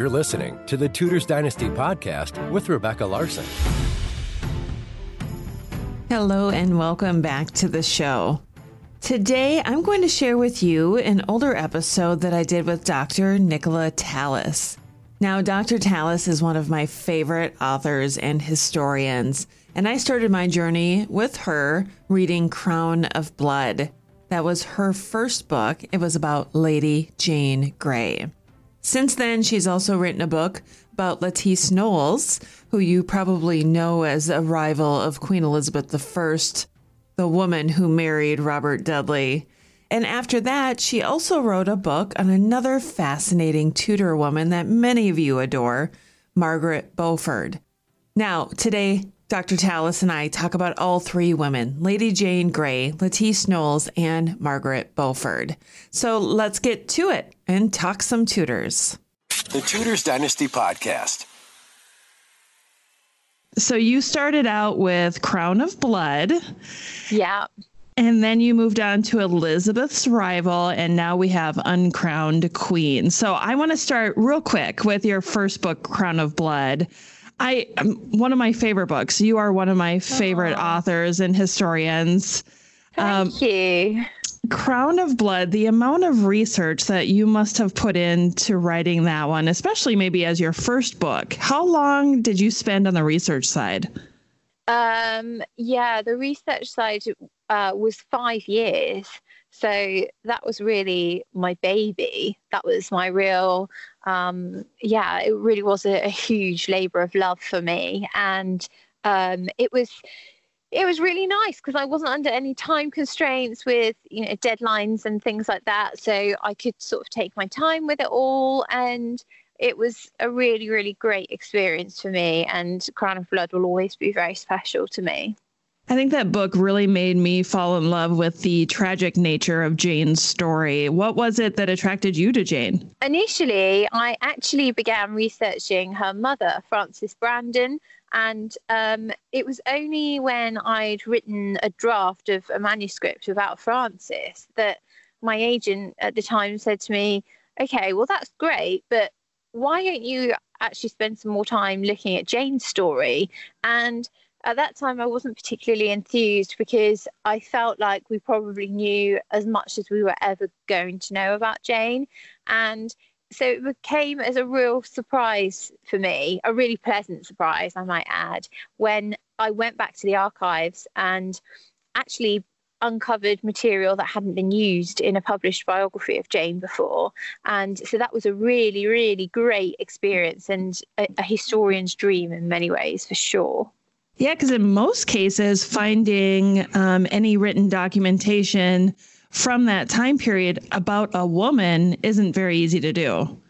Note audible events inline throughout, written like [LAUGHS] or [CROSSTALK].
You're listening to the Tudors Dynasty podcast with Rebecca Larson. Hello, and welcome back to the show. Today, I'm going to share with you an older episode that I did with Dr. Nicola Tallis. Now, Dr. Tallis is one of my favorite authors and historians, and I started my journey with her reading Crown of Blood. That was her first book. It was about Lady Jane Grey. Since then, she's also written a book about Lettice Knollys, who you probably know as a rival of Queen Elizabeth I, the woman who married Robert Dudley. And after that, she also wrote a book on another fascinating Tudor woman that many of you adore, Margaret Beaufort. Now, today, Dr. Tallis and I talk about all three women Lady Jane Grey, Lettice Knollys, and Margaret Beaufort. So let's get to it and talk some Tudors. The Tudors Dynasty Podcast. So you started out with Crown of Blood. Yeah. And then you moved on to Elizabeth's rival, and now we have Uncrowned Queen. So I want to start real quick with your first book, Crown of Blood. I um, one of my favorite books. You are one of my favorite Aww. authors and historians. Thank um, you. Crown of Blood, the amount of research that you must have put into writing that one, especially maybe as your first book. How long did you spend on the research side? Um, yeah, the research side uh, was five years. So that was really my baby. That was my real, um, yeah, it really was a, a huge labor of love for me. And um, it was, it was really nice because I wasn't under any time constraints with you know deadlines and things like that. So I could sort of take my time with it all, and it was a really really great experience for me. And Crown of Blood will always be very special to me. I think that book really made me fall in love with the tragic nature of Jane's story. What was it that attracted you to Jane? Initially, I actually began researching her mother, Frances Brandon, and um, it was only when I'd written a draft of a manuscript about Frances that my agent at the time said to me, Okay, well, that's great, but why don't you actually spend some more time looking at Jane's story? And at that time, I wasn't particularly enthused because I felt like we probably knew as much as we were ever going to know about Jane. And so it became as a real surprise for me, a really pleasant surprise, I might add, when I went back to the archives and actually uncovered material that hadn't been used in a published biography of Jane before. And so that was a really, really great experience and a, a historian's dream in many ways, for sure. Yeah, because in most cases, finding um, any written documentation from that time period about a woman isn't very easy to do.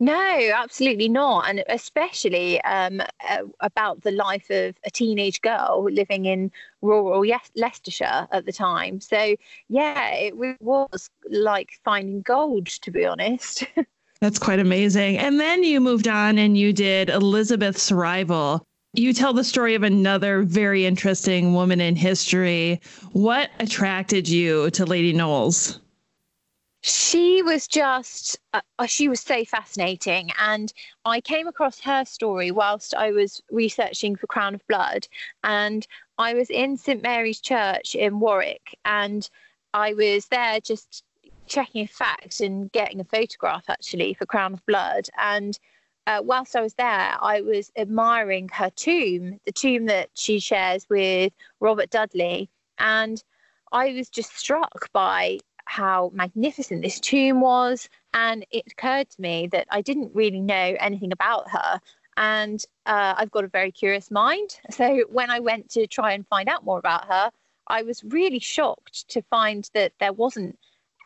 No, absolutely not. And especially um, uh, about the life of a teenage girl living in rural yes- Leicestershire at the time. So, yeah, it was like finding gold, to be honest. [LAUGHS] That's quite amazing. And then you moved on and you did Elizabeth's Rival. You tell the story of another very interesting woman in history. What attracted you to Lady Knollys? She was just, uh, she was so fascinating. And I came across her story whilst I was researching for Crown of Blood. And I was in St. Mary's Church in Warwick. And I was there just checking a fact and getting a photograph actually for Crown of Blood. And uh, whilst I was there, I was admiring her tomb, the tomb that she shares with Robert Dudley. And I was just struck by how magnificent this tomb was. And it occurred to me that I didn't really know anything about her. And uh, I've got a very curious mind. [LAUGHS] So when I went to try and find out more about her, I was really shocked to find that there wasn't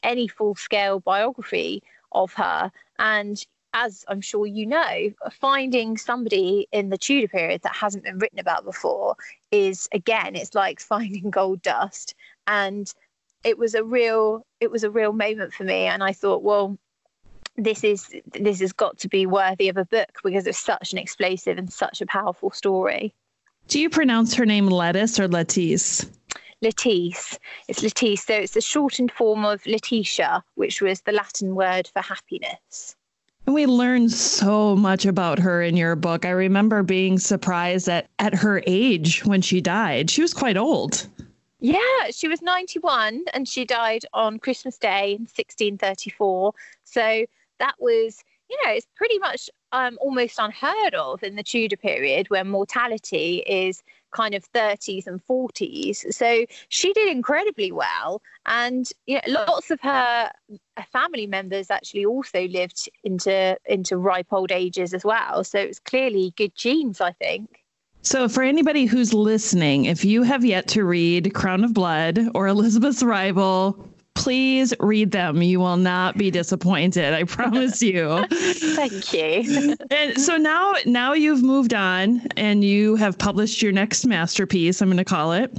any full scale biography of her. And as I'm sure you know, finding somebody in the Tudor period that hasn't been written about before is again, it's like [LAUGHS] finding gold dust. And it was a real, it was a real moment for me. And I thought, well, this is this has got to be worthy of a book because it's such an explosive and such a powerful story. Do you pronounce her name Lettice or Lettice? Lettice. It's Lettice. So it's the shortened form of Letitia, which was the Latin word for happiness. And we learned so much about her in your book. I remember being surprised at, at her age when she died. She was quite old. Yeah, she was 91 and she died on Christmas Day in 1634. So that was, you know, it's pretty much um, almost unheard of in the Tudor period when mortality is kind of 30s and 40s. So she did incredibly well. And you know, lots of her family members actually also lived into into ripe old ages as well. So it was clearly good genes, I think. So, for anybody who's listening, if you have yet to read Crown of Blood or Elizabeth's Rival, please read them. You will not be [LAUGHS] disappointed. I promise you. Thank you. and so now, now you've moved on and you have published your next masterpiece. I'm going to call it,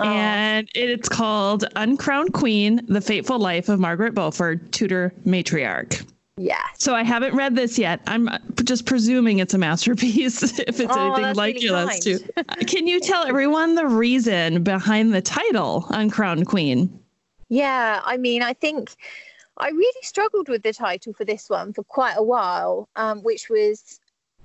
oh. and it's called "Uncrowned Queen: The Fateful Life of Margaret Beaufort, Tudor Matriarch." Yeah. So I haven't read this yet. I'm just presuming it's a masterpiece [LAUGHS] if it's oh, anything like really your last two. Can you tell everyone the reason behind the title, Uncrowned Queen? Yeah, I mean, I think I really struggled with the title for this one for quite a while, um, which was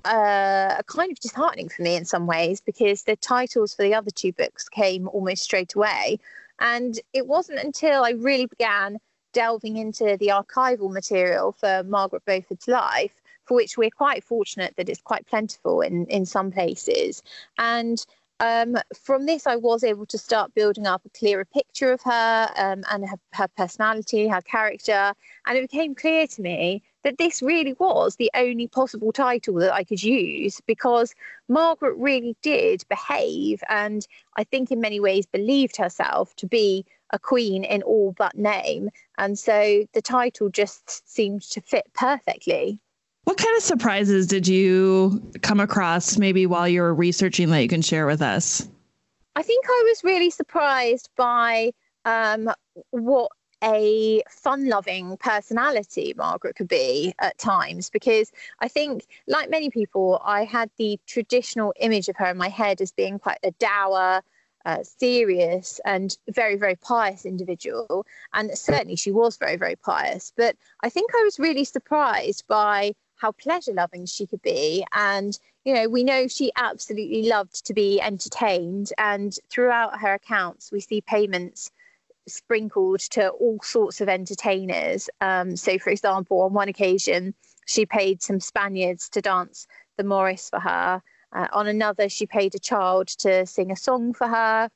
uh, kind of disheartening for me in some ways because the titles for the other two books came almost straight away. And it wasn't until I really began delving into the archival material for Margaret Beaufort's life, for which we're quite fortunate that it's quite plentiful in, in some places. And um, from this, I was able to start building up a clearer picture of her um, and her, her, personality, her character. And it became clear to me that this really was the only possible title that I could use because Margaret really did behave and I think in many ways believed herself to be a queen in all but name. And so the title just seemed to fit perfectly. What kind of surprises did you come across maybe while you were researching that you can share with us? I think I was really surprised by um, what a fun loving personality Margaret could be at times because I think, like many people, I had the traditional image of her in my head as being quite a dour, uh, serious, and very, very pious individual. And certainly she was very, very pious. But I think I was really surprised by how pleasure loving she could be. And, you know, we know she absolutely loved to be entertained. And throughout her accounts, we see payments sprinkled to all sorts of entertainers. Um, so, for example, on one occasion, she paid some Spaniards to dance the Morris for her. Uh, on another, she paid a child to sing a song for her.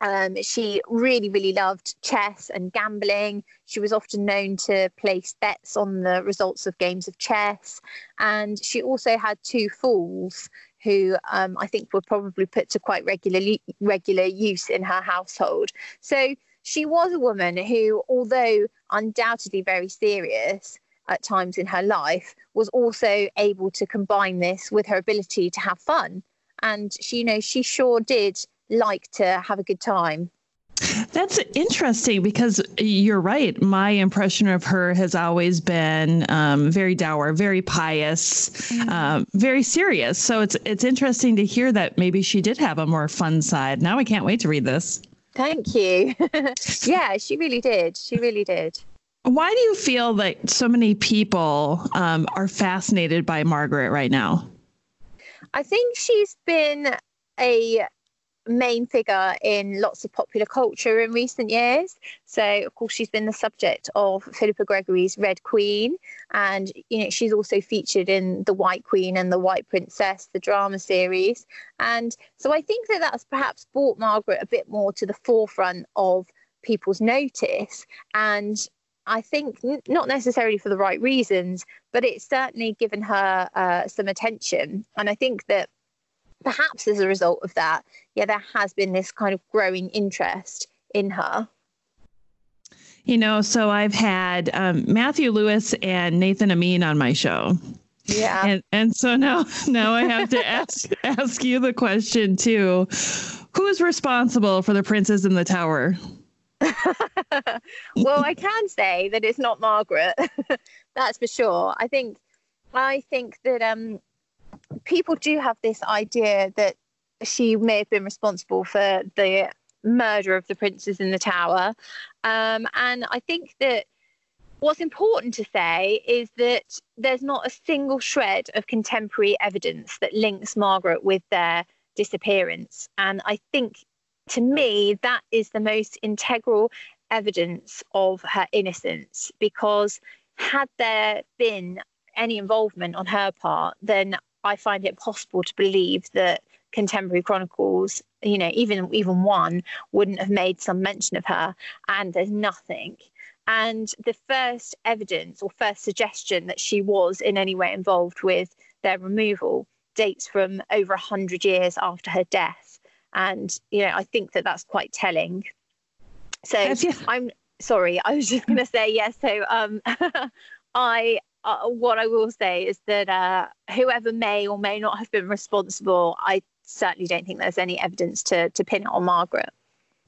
Um, she really, really loved chess and gambling. She was often known to place bets on the results of games of chess. And she also had two fools who um, I think were probably put to quite regular, regular use in her household. So she was a woman who, although undoubtedly very serious, at times in her life was also able to combine this with her ability to have fun and she you know she sure did like to have a good time. That's interesting because you're right. My impression of her has always been um, very dour, very pious, mm-hmm. very serious. So it's it's interesting to hear that maybe she did have a more fun side. Now I can't wait to read this. Thank you. [LAUGHS] yeah, she really did. She really did. Why do you feel that so many people um, are fascinated by Margaret right now? I think she's been a main figure in lots of popular culture in recent years. So, of course, she's been the subject of Philippa Gregory's Red Queen, and you know she's also featured in The White Queen and The White Princess, the drama series. And so, I think that that's perhaps brought Margaret a bit more to the forefront of people's notice. And I think not necessarily for the right reasons, but it's certainly given her uh, some attention. And I think that perhaps as a result of that, yeah, there has been this kind of growing interest in her. You know, so I've had um, Matthew Lewis and Nathen Amin on my show. Yeah. And and so now now I have to [LAUGHS] ask ask you the question too. Who's responsible for the princes in the tower? [LAUGHS] well, I can say that it's not Margaret. [LAUGHS] That's for sure. I think I think that um people do have this idea that she may have been responsible for the murder of the princes in the tower. Um, and I think that what's important to say is that there's not a single shred of contemporary evidence that links Margaret with their disappearance. And I think to me, that is the most integral evidence of her innocence because had there been any involvement on her part, then I find it possible to believe that contemporary chronicles, you know, even even one wouldn't have made some mention of her. And there's nothing. And the first evidence or first suggestion that she was in any way involved with their removal dates from over 100 years after her death. And, you know, I think that that's quite telling. So I'm sorry, I was just going to say, yes. Yeah, so um, [LAUGHS] I, uh, what I will say is that uh, whoever may or may not have been responsible, I certainly don't think there's any evidence to, to pin it on Margaret.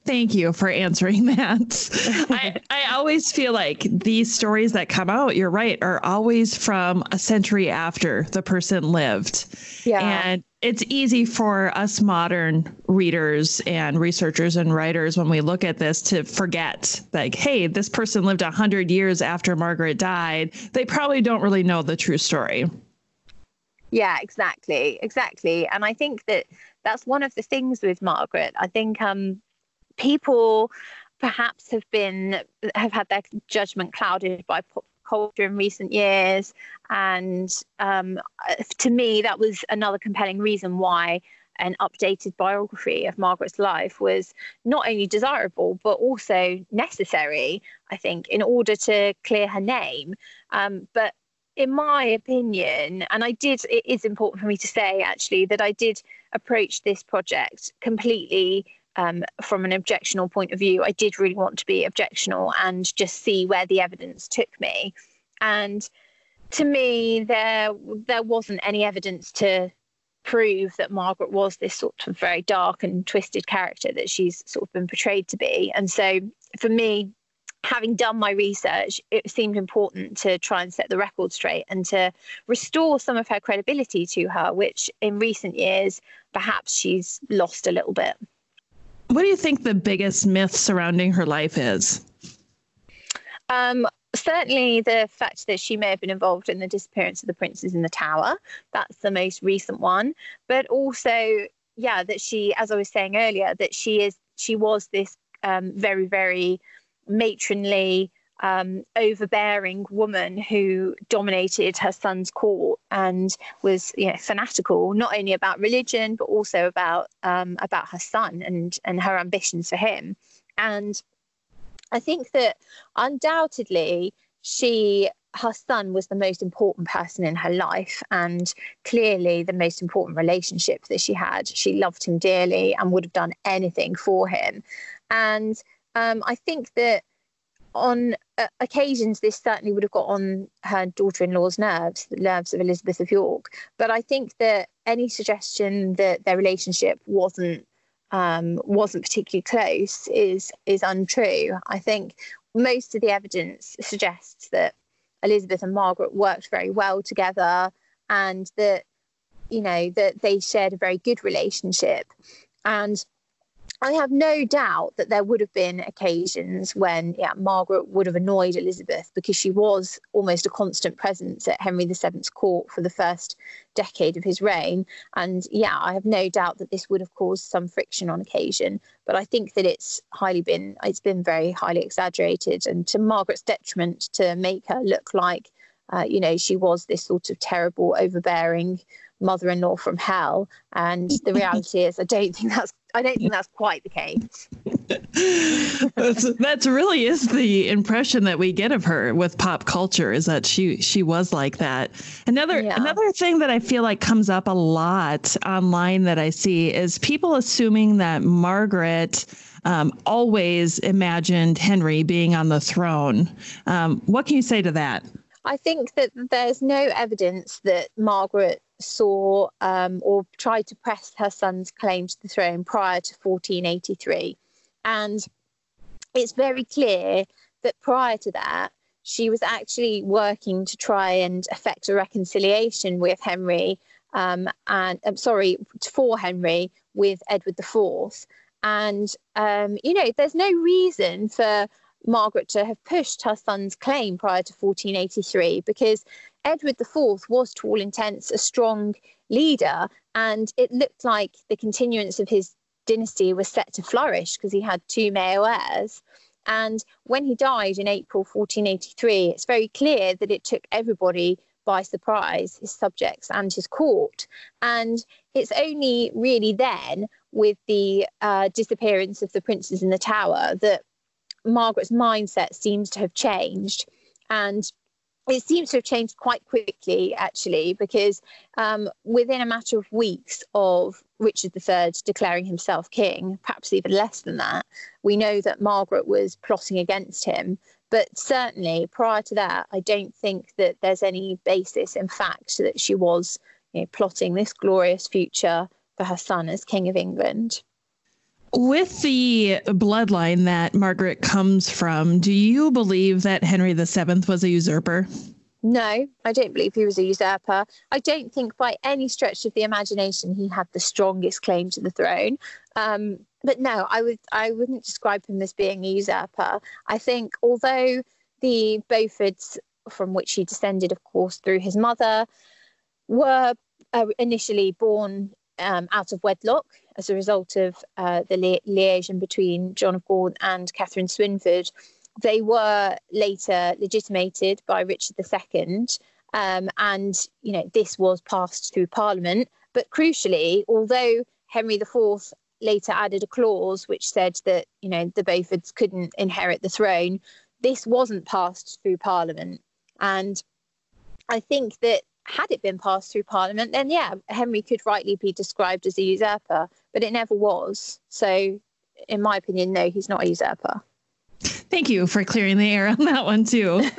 Thank you for answering that. [LAUGHS] I, I always feel like these stories that come out, you're right, are always from a century after the person lived. Yeah. And it's easy for us modern readers and researchers and writers when we look at this to forget like hey this person lived 100 years after margaret died they probably don't really know the true story yeah exactly exactly. And i think that that's one of the things with margaret. I think um people perhaps have been have had their judgment clouded by pop culture in recent years. And um, to me that was another compelling reason why an updated biography of Margaret's life was not only desirable but also necessary, I think, in order to clear her name. Um, but in my opinion, and I did, it is important for me to say actually that I did approach this project completely um, from an objectional point of view, I did really want to be objectional and just see where the evidence took me. And to me, there there wasn't any evidence to prove that Margaret was this sort of very dark and twisted character that she's sort of been portrayed to be. And so, for me, having done my research, it seemed important to try and set the record straight and to restore some of her credibility to her, which in recent years perhaps she's lost a little bit. What do you think the biggest myth surrounding her life is? Um, certainly the fact that she may have been involved in the disappearance of the princes in the tower. That's the most recent one. But also, yeah, that she, as I was saying earlier, that she is she was this um, very, very matronly, um, overbearing woman who dominated her son's court and was you know, fanatical not only about religion but also about um, about her son and and her ambitions for him. And I think that undoubtedly she her son was the most important person in her life and clearly the most important relationship that she had. She loved him dearly and would have done anything for him. And um, I think that on uh, occasions, this certainly would have got on her daughter in law's nerves, the nerves of Elizabeth of York. But I think that any suggestion that their relationship wasn't um, wasn't particularly close is is untrue. I think most of the evidence suggests that Elizabeth and Margaret worked very well together, and that you know that they shared a very good relationship. And I have no doubt that there would have been occasions when yeah, Margaret would have annoyed Elizabeth because she was almost a constant presence at Henry VII's court for the first decade of his reign. And yeah, I have no doubt that this would have caused some friction on occasion. But I think that it's highly been it's been very highly exaggerated and to Margaret's detriment to make her look like uh, you know she was this sort of terrible, overbearing mother-in-law from hell. And the [LAUGHS] reality is, I don't think that's I don't think that's quite the case. [LAUGHS] that's, that's really is the impression that we get of her with pop culture is that she she was like that. Another yeah. another thing that I feel like comes up a lot online that I see is people assuming that Margaret um, always imagined Henry being on the throne. Um, what can you say to that? I think that there's no evidence that Margaret saw um, or tried to press her son's claim to the throne prior to 1483. And it's very clear that prior to that, she was actually working to try and effect a reconciliation with Henry, um, and I'm sorry, for Henry with Edward IV. And, um, you know, there's no reason for Margaret to have pushed her son's claim prior to 1483 because Edward IV was, to all intents, a strong leader, and it looked like the continuance of his dynasty was set to flourish because he had two male heirs. And when he died in April 1483, it's very clear that it took everybody by surprise, his subjects and his court. And it's only really then, with the uh, disappearance of the princes in the tower, that Margaret's mindset seems to have changed. And it seems to have changed quite quickly, actually, because um, within a matter of weeks of Richard III declaring himself king, perhaps even less than that, we know that Margaret was plotting against him. But certainly prior to that, I don't think that there's any basis in fact that she was you know, plotting this glorious future for her son as King of England. With the bloodline that Margaret comes from, do you believe that Henry VII was a usurper? No, I don't believe he was a usurper. I don't think by any stretch of the imagination he had the strongest claim to the throne. Um, but no, I would I wouldn't describe him as being a usurper. I think although the Beauforts, from which he descended, of course, through his mother, were uh, initially born um, out of wedlock as a result of uh, the li- liaison between John of Gaunt and Catherine Swynford. They were later legitimated by Richard II, um, and you know this was passed through Parliament. But crucially, although Henry IV later added a clause which said that you know the Beauforts couldn't inherit the throne, this wasn't passed through Parliament, and I think that had it been passed through Parliament, then yeah, Henry could rightly be described as a usurper, but it never was. So, in my opinion, no, he's not a usurper. [LAUGHS] Thank you for clearing the air on that one too.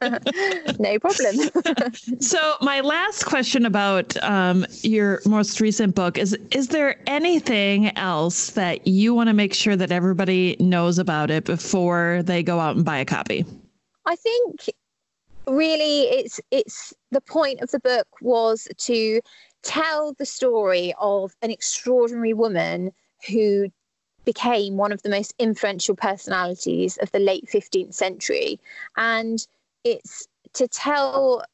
[LAUGHS] no problem. [LAUGHS] so my last question about um, your most recent book is: Is there anything else that you want to make sure that everybody knows about it before they go out and buy a copy? I think really it's it's the point of the book was to tell the story of an extraordinary woman who became one of the most influential personalities of the late 15th century and it's to tell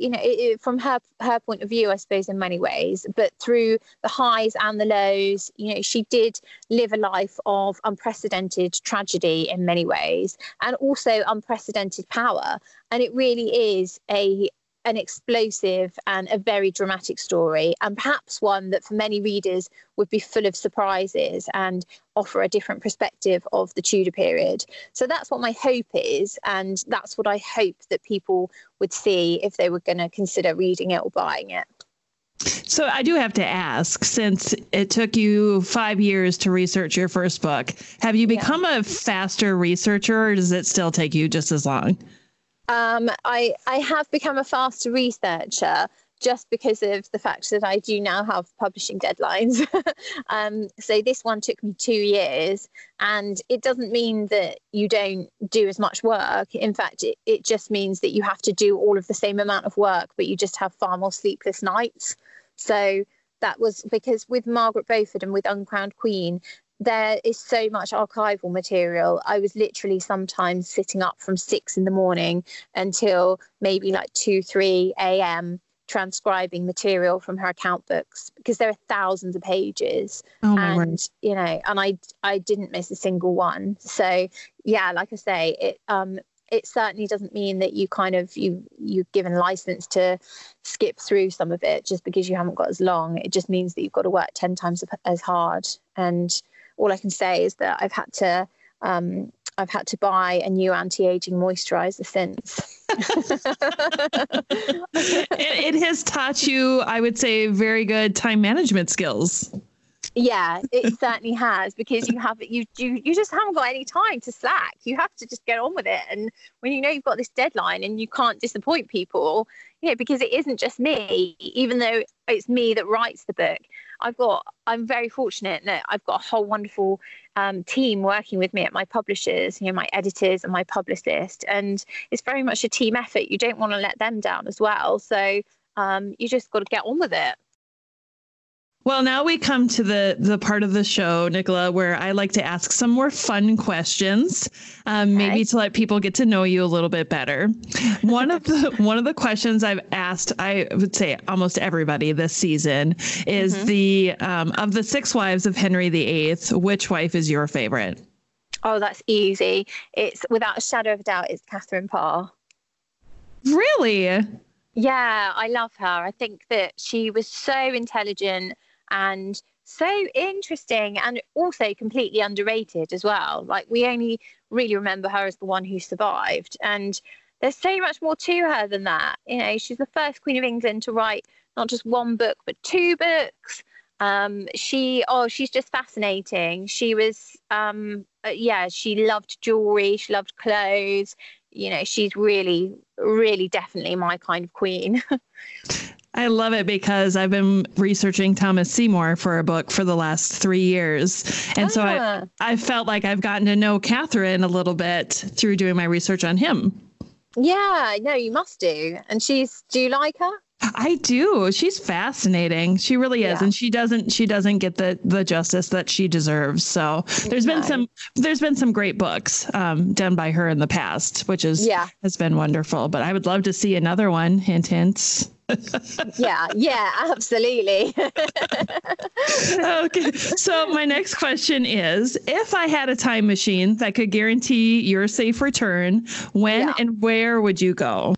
you know, it, from her her point of view, I suppose, in many ways, but through the highs and the lows, you know, she did live a life of unprecedented tragedy in many ways, and also unprecedented power. And it really is a an explosive and a very dramatic story, and perhaps one that for many readers would be full of surprises and offer a different perspective of the Tudor period. So that's what my hope is, and that's what I hope that people would see if they were going to consider reading it or buying it. So I do have to ask, since it took you five years to research your first book, have you become yeah. a faster researcher, or does it still take you just as long? Um, I I have become a faster researcher just because of the fact that I do now have publishing deadlines. [LAUGHS] um, so this one took me two years, and it doesn't mean that you don't do as much work. In fact, it, it just means that you have to do all of the same amount of work, but you just have far more sleepless nights. So that was because with Margaret Beaufort and with Uncrowned Queen, there is so much archival material. I was literally sometimes sitting up from six in the morning until maybe like 2, 3 a.m. transcribing material from her account books because there are thousands of pages. Oh and, word. you know, and I, I didn't miss a single one. So, yeah, like I say, it, um, it certainly doesn't mean that you kind of you you've given license to skip through some of it just because you haven't got as long it just means that you've got to work 10 times as hard and all I can say is that I've had to um, I've had to buy a new anti-aging moisturizer since. [LAUGHS] it, it, has taught you, I would say, very good time management skills. Yeah, it certainly has because you have you you you just haven't got any time to slack. You have to just get on with it. And when you know you've got this deadline and you can't disappoint people, yeah, because it isn't just me, even though it's me that writes the book. I've got, I'm very fortunate that I've got a whole wonderful um, team working with me at my publishers, you know, my editors and my publicist. And it's very much a team effort. You don't want to let them down as well. So um, you just got to get on with it. Well, now we come to the the part of the show, Nicola, where I like to ask some more fun questions, um, okay. maybe to let people get to know you a little bit better. One of the [LAUGHS] one of the questions I've asked, I would say almost everybody this season, is mm-hmm. the um, of the six wives of Henry VIII, which wife is your favorite? Oh, that's easy. It's without a shadow of a doubt, it's Catherine Parr. Really? Yeah, I love her. I think that she was so intelligent and so interesting and also completely underrated as well. Like we only really remember her as the one who survived and there's so much more to her than that. You know, she's the first Queen of England to write not just one book but two books. Um, she oh she's just fascinating. She was um, uh, yeah, she loved jewelry, she loved clothes. You know, she's really really definitely my kind of queen. [LAUGHS] I love it because I've been researching Thomas Seymour for a book for the last three years. And ah. so I, ah. I felt like I've gotten to know Catherine a little bit through doing my research on him. Yeah, no, you must do. And she's, do you like her? I do. She's fascinating. She really is, yeah. and she doesn't she doesn't get the the justice that she deserves. So there's been some there's been some great books um, done by her in the past, which is yeah has been wonderful. But I would love to see another one. Hint, hint. Yeah, yeah, absolutely. [LAUGHS] okay. So my next question is if I had a time machine that could guarantee your safe return, when yeah. and where would you go?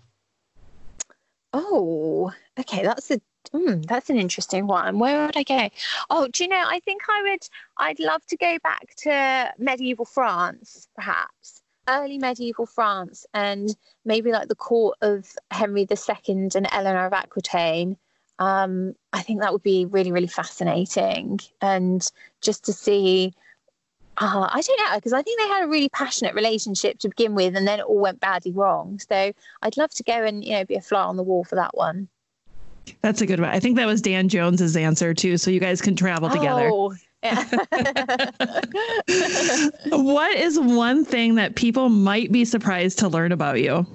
Oh, okay. That's a mm, that's an interesting one. Where would I go? Oh, do you know? I think I would. I'd love to go back to medieval France, perhaps early medieval France, and maybe like the court of Henry II and Eleanor of Aquitaine. Um, I think that would be really, really fascinating, and just to see uh, I don't know because I think they had a really passionate relationship to begin with, and then it all went badly wrong. So I'd love to go and you know be a fly on the wall for that one. That's a good one. I think that was Dan Jones's answer too. So you guys can travel together. Oh. [LAUGHS] what is one thing that people might be surprised to learn about you?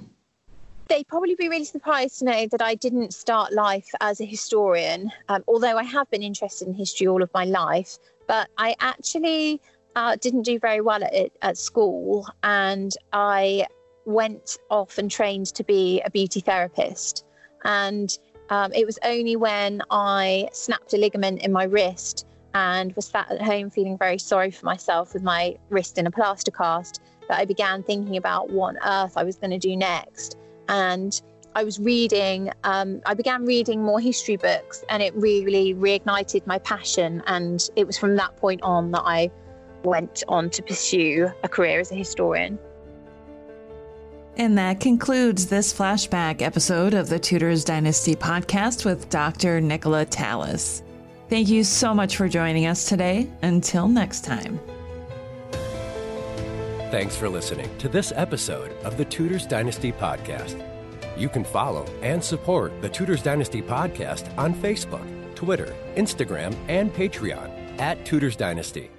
They'd probably be really surprised to know that I didn't start life as a historian, um, although I have been interested in history all of my life. But I actually uh, didn't do very well at it at school, and I went off and trained to be a beauty therapist. And um, it was only when I snapped a ligament in my wrist and was sat at home feeling very sorry for myself with my wrist in a plaster cast that I began thinking about what on earth I was going to do next. And I was reading, um, I began reading more history books, and it really reignited my passion. And it was from that point on that I went on to pursue a career as a historian. And that concludes this flashback episode of the Tudors Dynasty podcast with Dr. Nicola Tallis. Thank you so much for joining us today. Until next time. Thanks for listening to this episode of the Tudors Dynasty podcast. You can follow and support the Tudors Dynasty podcast on Facebook, Twitter, Instagram, and Patreon at Tudors Dynasty.